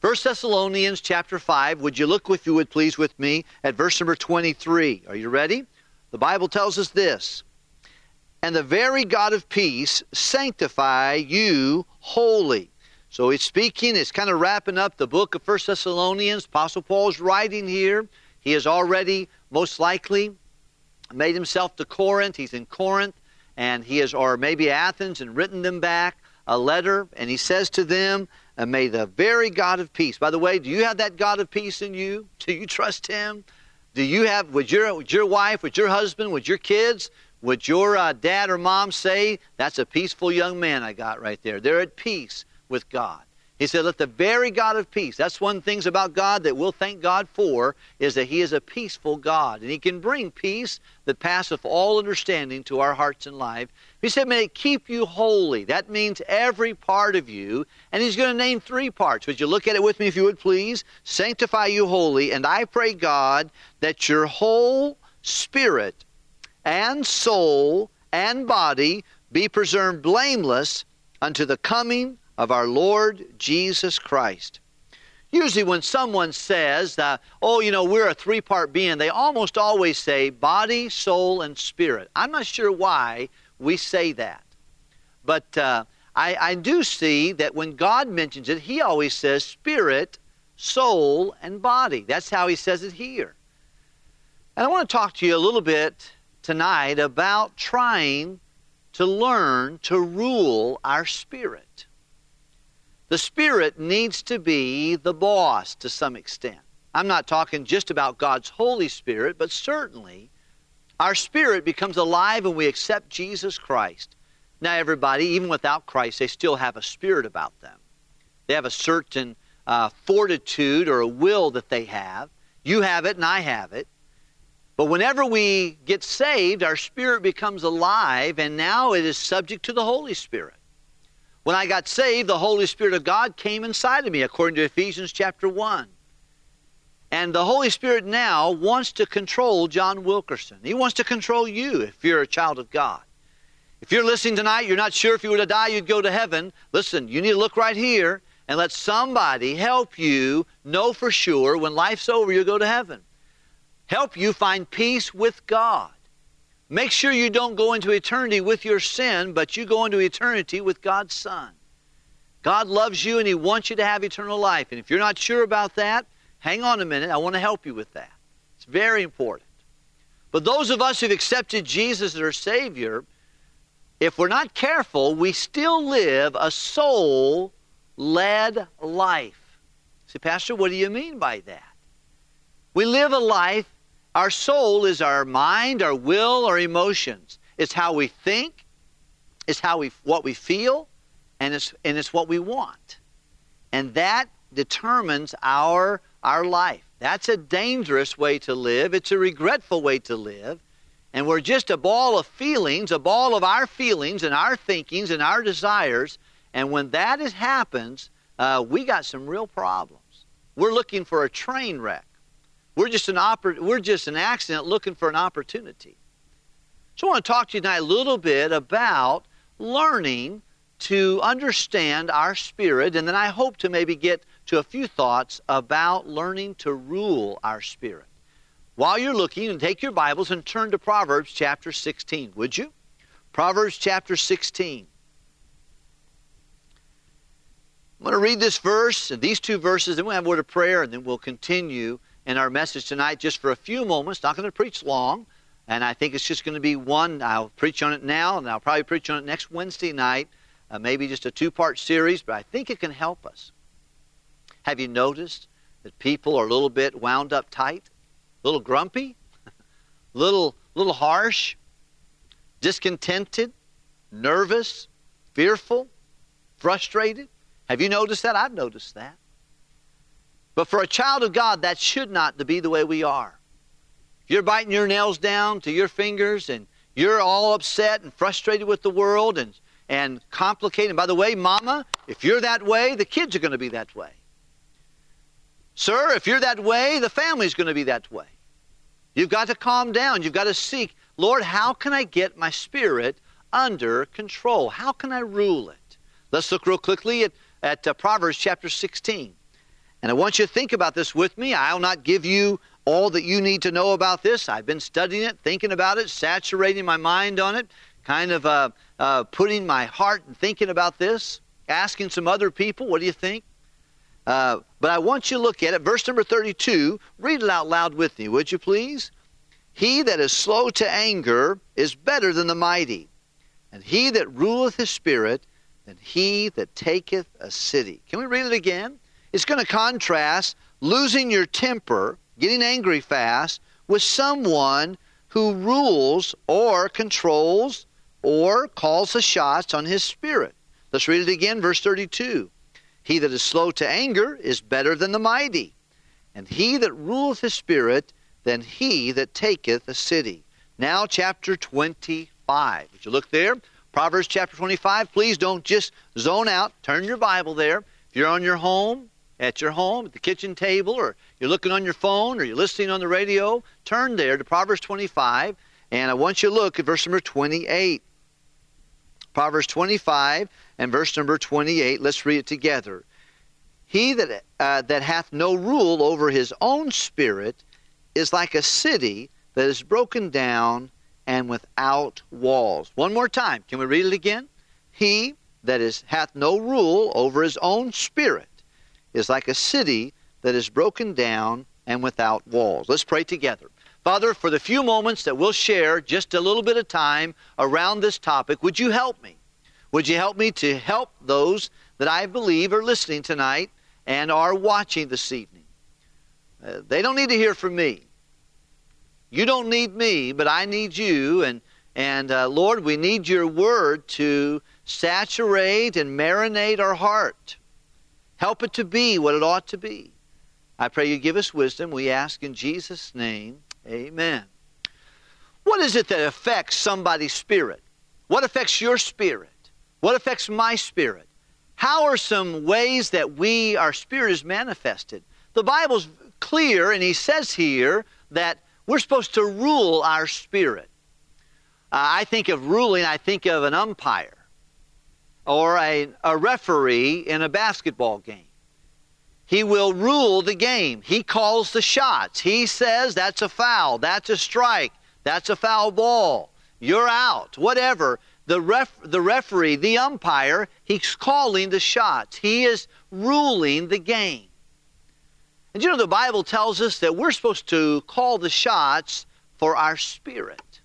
1 Thessalonians chapter 5. Would you look, if you would please, with me at verse number 23? Are you ready? The Bible tells us this And the very God of peace sanctify you wholly. So he's speaking, it's kind of wrapping up the book of 1 Thessalonians. Apostle Paul's writing here. He has already, most likely, made himself to Corinth. He's in Corinth, and he has, or maybe Athens, and written them back a letter, and he says to them, and may the very God of peace. By the way, do you have that God of peace in you? Do you trust him? Do you have, would your, would your wife, would your husband, would your kids, would your uh, dad or mom say, that's a peaceful young man I got right there? They're at peace with God. He said, Let the very God of peace, that's one things about God that we'll thank God for, is that He is a peaceful God. And He can bring peace that passeth all understanding to our hearts and life. He said, May it keep you wholly. That means every part of you. And He's going to name three parts. Would you look at it with me if you would please? Sanctify you wholly. And I pray, God, that your whole spirit and soul and body be preserved blameless unto the coming of our Lord Jesus Christ. Usually, when someone says, uh, oh, you know, we're a three part being, they almost always say body, soul, and spirit. I'm not sure why we say that. But uh, I, I do see that when God mentions it, He always says spirit, soul, and body. That's how He says it here. And I want to talk to you a little bit tonight about trying to learn to rule our spirit. The Spirit needs to be the boss to some extent. I'm not talking just about God's Holy Spirit, but certainly our spirit becomes alive when we accept Jesus Christ. Now, everybody, even without Christ, they still have a spirit about them. They have a certain uh, fortitude or a will that they have. You have it, and I have it. But whenever we get saved, our spirit becomes alive, and now it is subject to the Holy Spirit. When I got saved, the Holy Spirit of God came inside of me, according to Ephesians chapter 1. And the Holy Spirit now wants to control John Wilkerson. He wants to control you if you're a child of God. If you're listening tonight, you're not sure if you were to die, you'd go to heaven. Listen, you need to look right here and let somebody help you know for sure when life's over, you'll go to heaven. Help you find peace with God. Make sure you don't go into eternity with your sin, but you go into eternity with God's Son. God loves you and He wants you to have eternal life. And if you're not sure about that, hang on a minute. I want to help you with that. It's very important. But those of us who've accepted Jesus as our Savior, if we're not careful, we still live a soul led life. Say, Pastor, what do you mean by that? We live a life our soul is our mind, our will, our emotions. It's how we think, it's how we what we feel, and it's and it's what we want. And that determines our our life. That's a dangerous way to live. It's a regretful way to live. And we're just a ball of feelings, a ball of our feelings and our thinkings and our desires. And when that is, happens, uh, we got some real problems. We're looking for a train wreck. We're just an oppor- we're just an accident looking for an opportunity. So I want to talk to you tonight a little bit about learning to understand our spirit, and then I hope to maybe get to a few thoughts about learning to rule our spirit. While you're looking, and take your Bibles and turn to Proverbs chapter 16, would you? Proverbs chapter 16. I'm going to read this verse and these two verses, and we'll have a word of prayer, and then we'll continue in our message tonight just for a few moments. Not going to preach long, and I think it's just going to be one. I'll preach on it now, and I'll probably preach on it next Wednesday night, uh, maybe just a two part series, but I think it can help us. Have you noticed that people are a little bit wound up tight, a little grumpy, little, little harsh, discontented, nervous, fearful, frustrated? Have you noticed that? I've noticed that. But for a child of God, that should not be the way we are. You're biting your nails down to your fingers and you're all upset and frustrated with the world and, and complicated. And by the way, mama, if you're that way, the kids are going to be that way. Sir, if you're that way, the family's going to be that way. You've got to calm down. You've got to seek, Lord, how can I get my spirit under control? How can I rule it? Let's look real quickly at, at uh, Proverbs chapter 16. And I want you to think about this with me. I'll not give you all that you need to know about this. I've been studying it, thinking about it, saturating my mind on it, kind of uh, uh, putting my heart and thinking about this, asking some other people, what do you think? Uh, but I want you to look at it. Verse number 32, read it out loud with me, would you please? He that is slow to anger is better than the mighty, and he that ruleth his spirit than he that taketh a city. Can we read it again? It's going to contrast losing your temper, getting angry fast, with someone who rules or controls or calls the shots on his spirit. Let's read it again, verse 32. He that is slow to anger is better than the mighty, and he that ruleth his spirit than he that taketh a city. Now, chapter 25. Would you look there? Proverbs chapter 25. Please don't just zone out. Turn your Bible there. If you're on your home, at your home, at the kitchen table, or you're looking on your phone, or you're listening on the radio, turn there to Proverbs 25, and I want you to look at verse number 28. Proverbs 25 and verse number 28. Let's read it together. He that, uh, that hath no rule over his own spirit is like a city that is broken down and without walls. One more time. Can we read it again? He that is hath no rule over his own spirit is like a city that is broken down and without walls. Let's pray together. Father, for the few moments that we'll share just a little bit of time around this topic, would you help me? Would you help me to help those that I believe are listening tonight and are watching this evening? Uh, they don't need to hear from me. You don't need me, but I need you. And, and uh, Lord, we need your word to saturate and marinate our heart. Help it to be what it ought to be. I pray you give us wisdom. We ask in Jesus' name. Amen. What is it that affects somebody's spirit? What affects your spirit? What affects my spirit? How are some ways that we, our spirit is manifested? The Bible's clear, and he says here that we're supposed to rule our spirit. Uh, I think of ruling, I think of an umpire or a, a referee in a basketball game. He will rule the game. He calls the shots. He says that's a foul, that's a strike, that's a foul ball, you're out, whatever. The, ref, the referee, the umpire, he's calling the shots. He is ruling the game. And you know, the Bible tells us that we're supposed to call the shots for our spirit.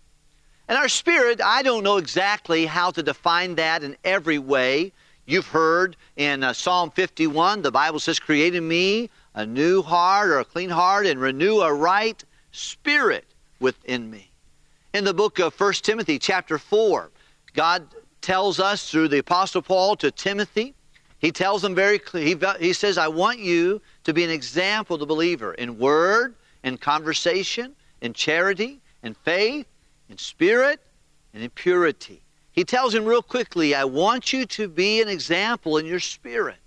And our spirit, I don't know exactly how to define that in every way. You've heard in uh, Psalm 51, the Bible says, Create in me a new heart or a clean heart and renew a right spirit within me. In the book of 1 Timothy, chapter 4, God tells us through the Apostle Paul to Timothy, he tells him very clearly, he, he says, I want you to be an example to believer in word, in conversation, in charity, in faith, in spirit and in purity. He tells him real quickly, I want you to be an example in your spirit.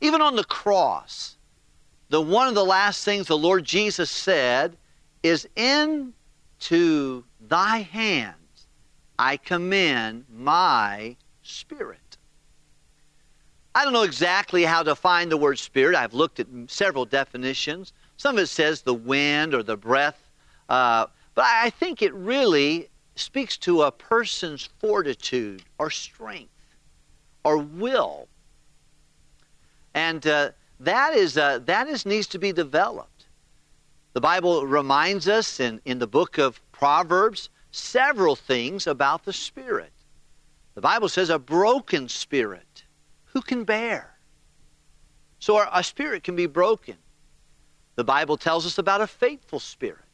Even on the cross, the one of the last things the Lord Jesus said is, Into thy hands I commend my spirit. I don't know exactly how to find the word spirit. I've looked at several definitions. Some of it says the wind or the breath. Uh, but I think it really speaks to a person's fortitude or strength or will. And uh, that, is, uh, that is needs to be developed. The Bible reminds us in, in the book of Proverbs several things about the Spirit. The Bible says a broken spirit, who can bear? So our, our spirit can be broken. The Bible tells us about a faithful spirit.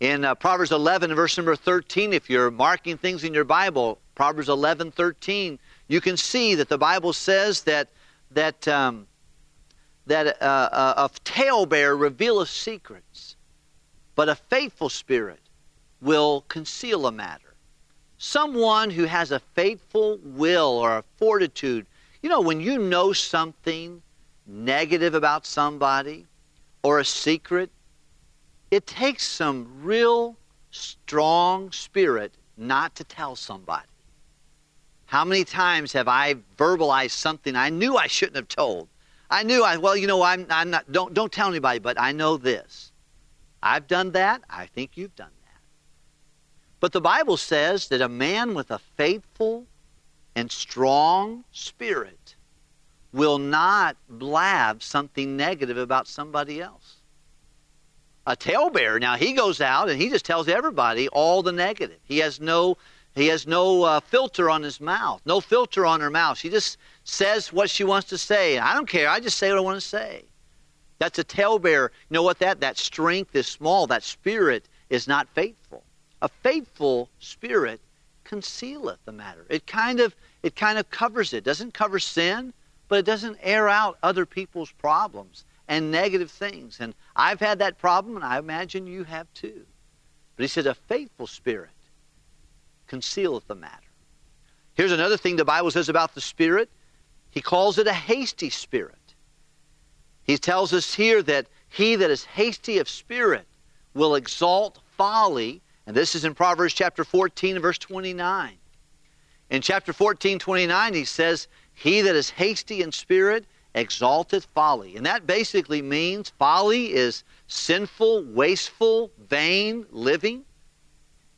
In uh, Proverbs 11, verse number 13, if you're marking things in your Bible, Proverbs 11, 13, you can see that the Bible says that that um, that uh, uh a talebearer revealeth secrets, but a faithful spirit will conceal a matter. Someone who has a faithful will or a fortitude, you know, when you know something negative about somebody or a secret, it takes some real strong spirit not to tell somebody. How many times have I verbalized something I knew I shouldn't have told? I knew I well, you know, I'm I'm not don't don't tell anybody, but I know this. I've done that. I think you've done that. But the Bible says that a man with a faithful and strong spirit will not blab something negative about somebody else. A talebearer, now he goes out and he just tells everybody all the negative. He has no he has no uh, filter on his mouth, no filter on her mouth. She just says what she wants to say. I don't care. I just say what I want to say. That's a talebearer. You know what that? That strength is small. That spirit is not faithful. A faithful spirit concealeth the matter. It kind of it kind of covers it. Doesn't cover sin, but it doesn't air out other people's problems and negative things. And I've had that problem, and I imagine you have too. But he said, a faithful spirit concealeth the matter. Here's another thing the Bible says about the Spirit. He calls it a hasty spirit. He tells us here that he that is hasty of spirit will exalt folly. And this is in Proverbs chapter 14 and verse 29. In chapter 14, 29, he says, He that is hasty in spirit exalteth folly. And that basically means folly is sinful, wasteful, vain living.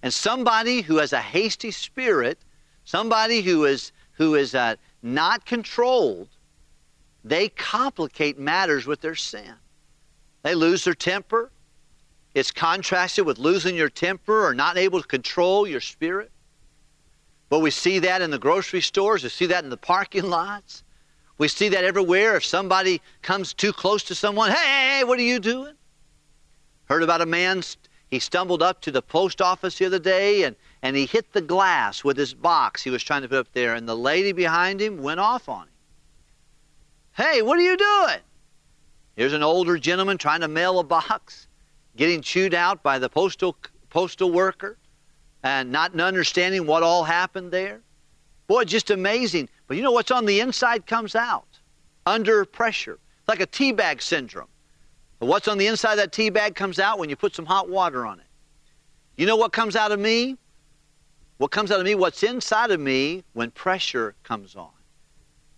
And somebody who has a hasty spirit, somebody who is, who is uh, not controlled, they complicate matters with their sin. They lose their temper. It's contrasted with losing your temper or not able to control your spirit. But we see that in the grocery stores, we see that in the parking lots. We see that everywhere. If somebody comes too close to someone, hey, what are you doing? Heard about a man he stumbled up to the post office the other day and, and he hit the glass with his box he was trying to put up there, and the lady behind him went off on him. Hey, what are you doing? Here's an older gentleman trying to mail a box, getting chewed out by the postal postal worker, and not understanding what all happened there. Boy, just amazing. But you know what's on the inside comes out under pressure. It's like a tea bag syndrome. But what's on the inside of that tea bag comes out when you put some hot water on it. You know what comes out of me? What comes out of me? What's inside of me when pressure comes on.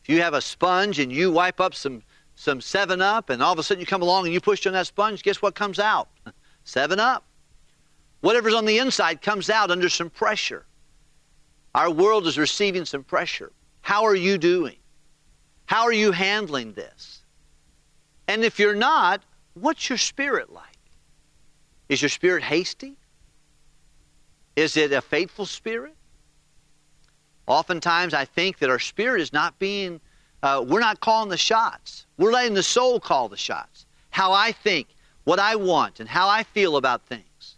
If you have a sponge and you wipe up some some 7 Up and all of a sudden you come along and you push on that sponge, guess what comes out? 7 Up. Whatever's on the inside comes out under some pressure. Our world is receiving some pressure. How are you doing? How are you handling this? And if you're not, What's your spirit like? Is your spirit hasty? Is it a faithful spirit? Oftentimes, I think that our spirit is not being, uh, we're not calling the shots. We're letting the soul call the shots. How I think, what I want, and how I feel about things.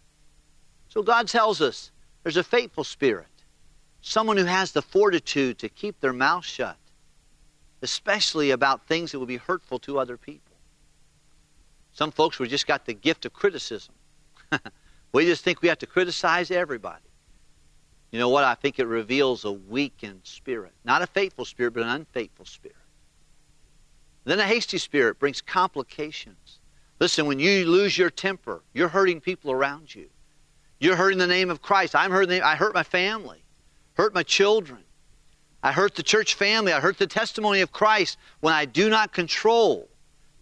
So God tells us there's a faithful spirit, someone who has the fortitude to keep their mouth shut, especially about things that will be hurtful to other people. Some folks we just got the gift of criticism. we just think we have to criticize everybody. You know what? I think it reveals a weakened spirit. Not a faithful spirit, but an unfaithful spirit. Then a hasty spirit brings complications. Listen, when you lose your temper, you're hurting people around you. You're hurting the name of Christ. I'm hurting. I hurt my family, hurt my children. I hurt the church family. I hurt the testimony of Christ when I do not control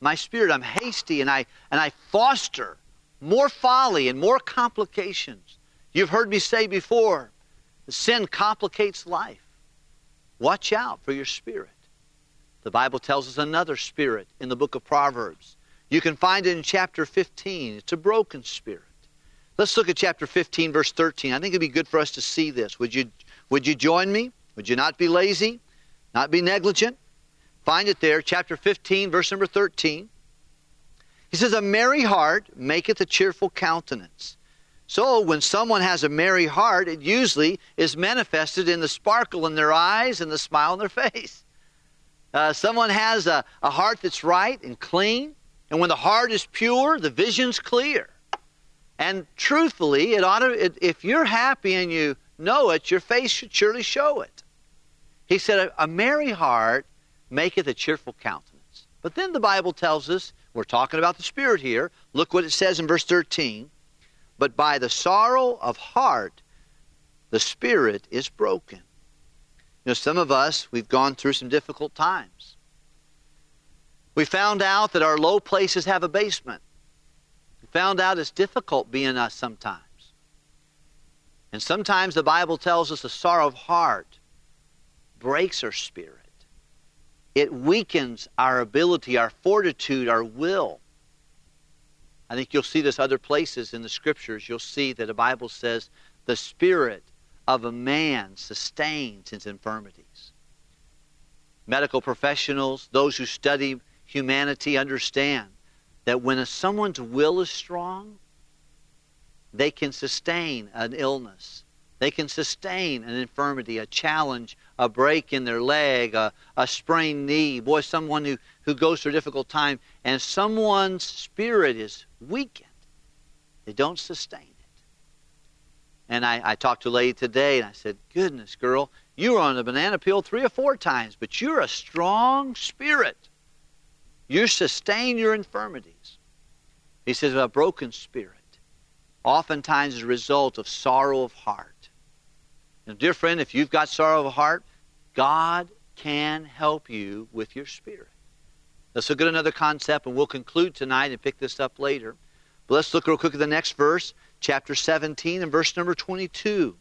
my spirit. I'm hasty and I, and I foster more folly and more complications. You've heard me say before, sin complicates life. Watch out for your spirit. The Bible tells us another spirit in the book of Proverbs. You can find it in chapter 15. It's a broken spirit. Let's look at chapter 15, verse 13. I think it'd be good for us to see this. Would you, would you join me? Would you not be lazy? Not be negligent? Find it there, chapter 15, verse number 13. He says, A merry heart maketh a cheerful countenance. So when someone has a merry heart, it usually is manifested in the sparkle in their eyes and the smile on their face. Uh, someone has a, a heart that's right and clean, and when the heart is pure, the vision's clear. And truthfully, it ought to, it, if you're happy and you know it, your face should surely show it. He said, a, merry heart maketh a cheerful countenance. But then the Bible tells us, we're talking about the Spirit here. Look what it says in verse 13. But by the sorrow of heart, the Spirit is broken. You know, some of us, we've gone through some difficult times. We found out that our low places have a basement. We found out it's difficult being us sometimes. And sometimes the Bible tells us the sorrow of heart breaks our spirit. It weakens our ability, our fortitude, our will. I think you'll see this other places in the scriptures. You'll see that the Bible says the spirit of a man sustains his infirmities. Medical professionals, those who study humanity, understand that when a, someone's will is strong, they can sustain an illness. They can sustain an infirmity, a challenge, a break in their leg, a, a sprained knee. Boy, someone who, who goes through a difficult time, and someone's spirit is weakened. They don't sustain it. And I, I talked to a lady today, and I said, Goodness, girl, you were on the banana peel three or four times, but you're a strong spirit. You sustain your infirmities. He says, a broken spirit oftentimes is a result of sorrow of heart. And dear friend, if you've got sorrow of heart, God can help you with your spirit. Let's look at another concept, and we'll conclude tonight and pick this up later. But let's look real quick at the next verse, chapter 17 and verse number 22.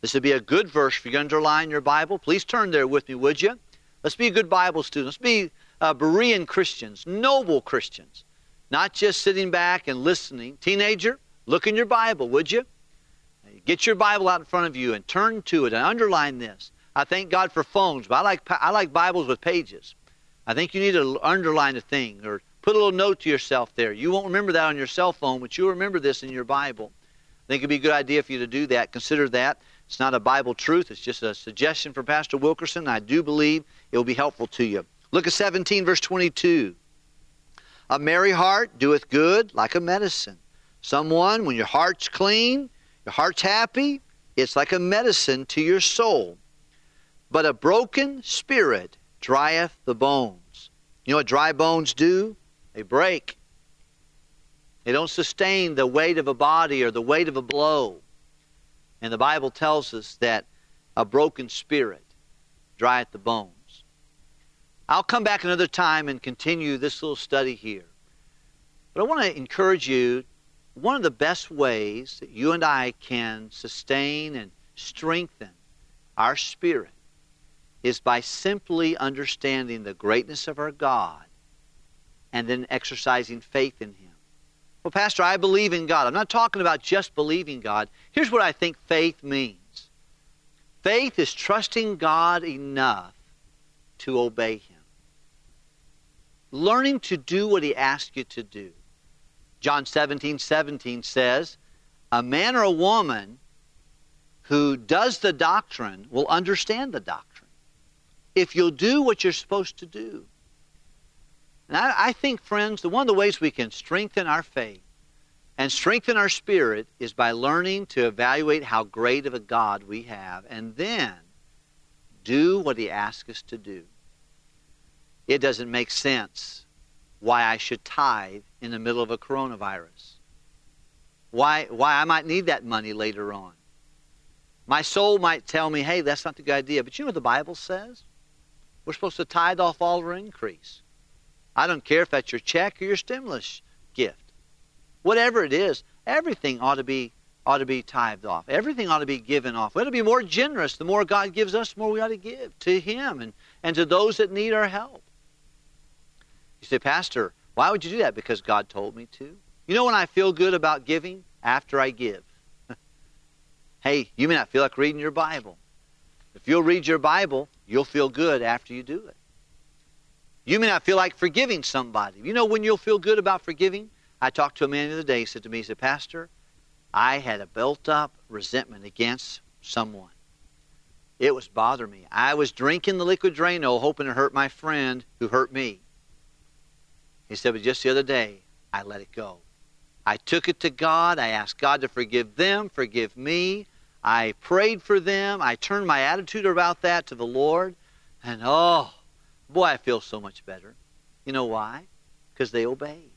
This would be a good verse for you to underline your Bible. Please turn there with me, would you? Let's be good Bible students. Let's be uh, Berean Christians, noble Christians, not just sitting back and listening. Teenager, Look in your Bible, would you? Get your Bible out in front of you and turn to it and underline this. I thank God for phones, but I like I like Bibles with pages. I think you need to underline a thing or put a little note to yourself there. You won't remember that on your cell phone, but you'll remember this in your Bible. I think it'd be a good idea for you to do that. Consider that. It's not a Bible truth. It's just a suggestion from Pastor Wilkerson. I do believe it will be helpful to you. Look at 17, verse 22. A merry heart doeth good like a medicine Someone, when your heart's clean, your heart's happy, it's like a medicine to your soul. But a broken spirit drieth the bones. You know what dry bones do? They break. They don't sustain the weight of a body or the weight of a blow. And the Bible tells us that a broken spirit drieth the bones. I'll come back another time and continue this little study here. But I want to encourage you one of the best ways that you and I can sustain and strengthen our spirit is by simply understanding the greatness of our God and then exercising faith in Him. Well, Pastor, I believe in God. I'm not talking about just believing God. Here's what I think faith means faith is trusting God enough to obey Him, learning to do what He asks you to do. John 17, 17 says, A man or a woman who does the doctrine will understand the doctrine. If you'll do what you're supposed to do. And I, I think, friends, that one of the ways we can strengthen our faith and strengthen our spirit is by learning to evaluate how great of a God we have and then do what He asks us to do. It doesn't make sense why I should tithe in the middle of a coronavirus. Why, why I might need that money later on. My soul might tell me, hey, that's not the good idea. But you know what the Bible says? We're supposed to tithe off all our increase. I don't care if that's your check or your stimulus gift. Whatever it is, everything ought to be ought to be tithed off. Everything ought to be given off. We ought to be more generous. The more God gives us, the more we ought to give to Him and, and to those that need our help. You say, Pastor, why would you do that? Because God told me to. You know when I feel good about giving? After I give. hey, you may not feel like reading your Bible. If you'll read your Bible, you'll feel good after you do it. You may not feel like forgiving somebody. You know when you'll feel good about forgiving? I talked to a man the other day. He said to me, he said, Pastor, I had a built up resentment against someone. It was bothering me. I was drinking the liquid Drano hoping to hurt my friend who hurt me. He said, but just the other day, I let it go. I took it to God. I asked God to forgive them, forgive me. I prayed for them. I turned my attitude about that to the Lord. And oh, boy, I feel so much better. You know why? Because they obeyed.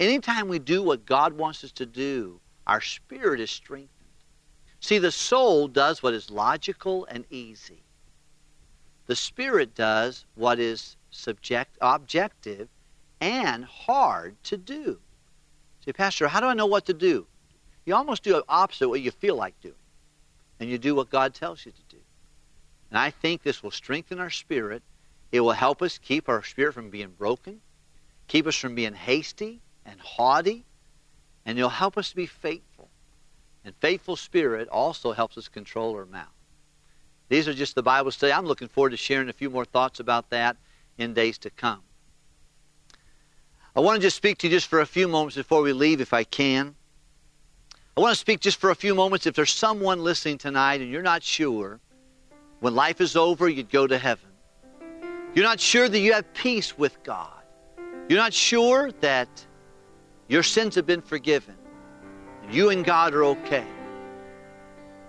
Anytime we do what God wants us to do, our spirit is strengthened. See, the soul does what is logical and easy. The spirit does what is subject, objective, and hard to do. Say, Pastor, how do I know what to do? You almost do the opposite of what you feel like doing. And you do what God tells you to do. And I think this will strengthen our spirit. It will help us keep our spirit from being broken, keep us from being hasty and haughty, and it'll help us to be faithful. And faithful spirit also helps us control our mouth. These are just the Bible study. I'm looking forward to sharing a few more thoughts about that in days to come. I want to just speak to you just for a few moments before we leave, if I can. I want to speak just for a few moments. If there's someone listening tonight and you're not sure when life is over, you'd go to heaven. You're not sure that you have peace with God. You're not sure that your sins have been forgiven. You and God are okay.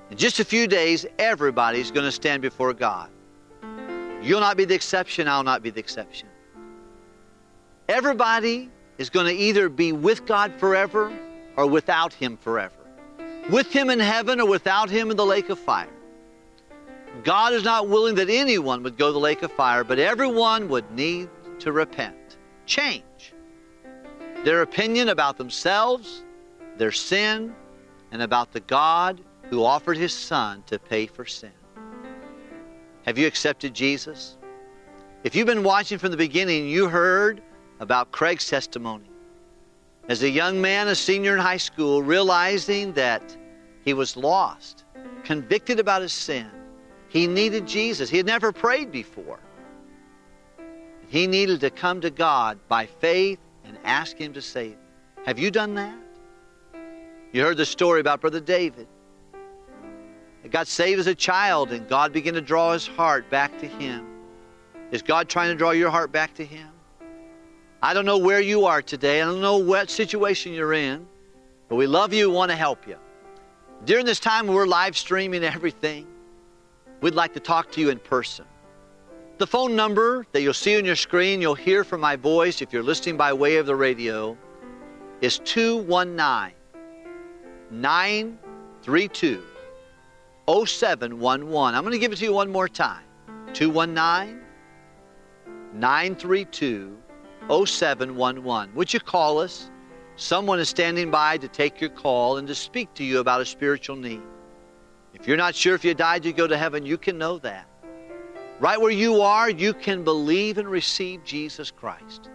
In just a few days, everybody's going to stand before God. You'll not be the exception, I'll not be the exception. Everybody is going to either be with God forever or without Him forever. With Him in heaven or without Him in the lake of fire. God is not willing that anyone would go to the lake of fire, but everyone would need to repent, change their opinion about themselves, their sin, and about the God who offered His Son to pay for sin. Have you accepted Jesus? If you've been watching from the beginning, you heard about Craig's testimony. As a young man, a senior in high school, realizing that he was lost, convicted about his sin, he needed Jesus. He had never prayed before. He needed to come to God by faith and ask Him to save him. Have you done that? You heard the story about Brother David. He got saved as a child, and God began to draw his heart back to Him. Is God trying to draw your heart back to Him? I don't know where you are today. I don't know what situation you're in, but we love you want to help you. During this time, we're live streaming everything. We'd like to talk to you in person. The phone number that you'll see on your screen, you'll hear from my voice if you're listening by way of the radio, is 219 932 0711. I'm going to give it to you one more time 219 932 0711. Would you call us? Someone is standing by to take your call and to speak to you about a spiritual need. If you're not sure if you died, you go to heaven, you can know that. Right where you are, you can believe and receive Jesus Christ.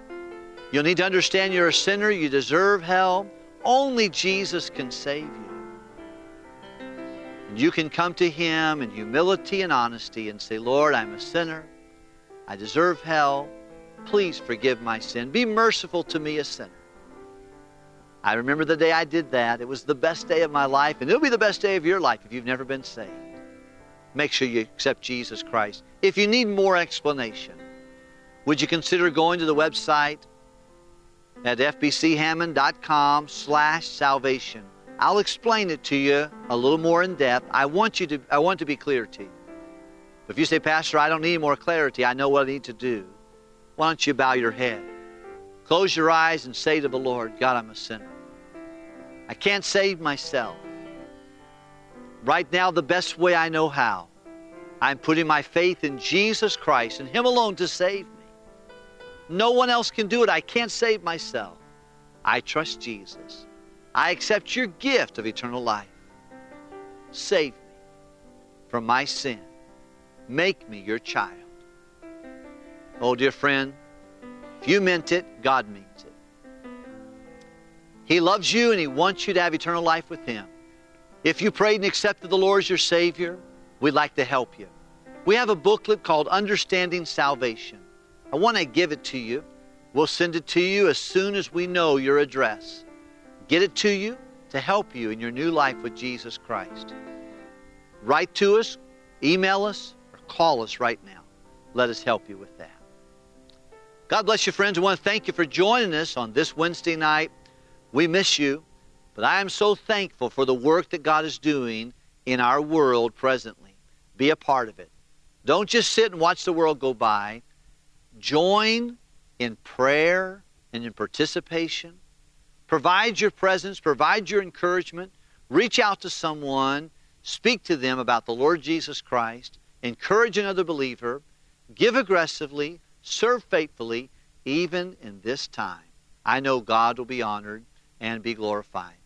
You'll need to understand you're a sinner, you deserve hell. Only Jesus can save you. And you can come to Him in humility and honesty and say, Lord, I'm a sinner. I deserve hell. Please forgive my sin. Be merciful to me, a sinner. I remember the day I did that. It was the best day of my life, and it'll be the best day of your life if you've never been saved. Make sure you accept Jesus Christ. If you need more explanation, would you consider going to the website at fbchammond.com slash salvation. I'll explain it to you a little more in depth. I want you to I want to be clear to you. If you say, Pastor, I don't need more clarity, I know what I need to do. Why don't you bow your head? Close your eyes and say to the Lord, God, I'm a sinner. I can't save myself. Right now, the best way I know how, I'm putting my faith in Jesus Christ and Him alone to save me. No one else can do it. I can't save myself. I trust Jesus. I accept your gift of eternal life. Save me from my sin. Make me your child. Oh, dear friend, if you meant it, God means it. He loves you and He wants you to have eternal life with Him. If you prayed and accepted the Lord as your Savior, we'd like to help you. We have a booklet called Understanding Salvation. I want to give it to you. We'll send it to you as soon as we know your address. Get it to you to help you in your new life with Jesus Christ. Write to us, email us, or call us right now. Let us help you with that. God bless you, friends. I want to thank you for joining us on this Wednesday night. We miss you, but I am so thankful for the work that God is doing in our world presently. Be a part of it. Don't just sit and watch the world go by. Join in prayer and in participation. Provide your presence, provide your encouragement. Reach out to someone, speak to them about the Lord Jesus Christ, encourage another believer, give aggressively, serve faithfully even in this time. I know God will be honored and be glorified.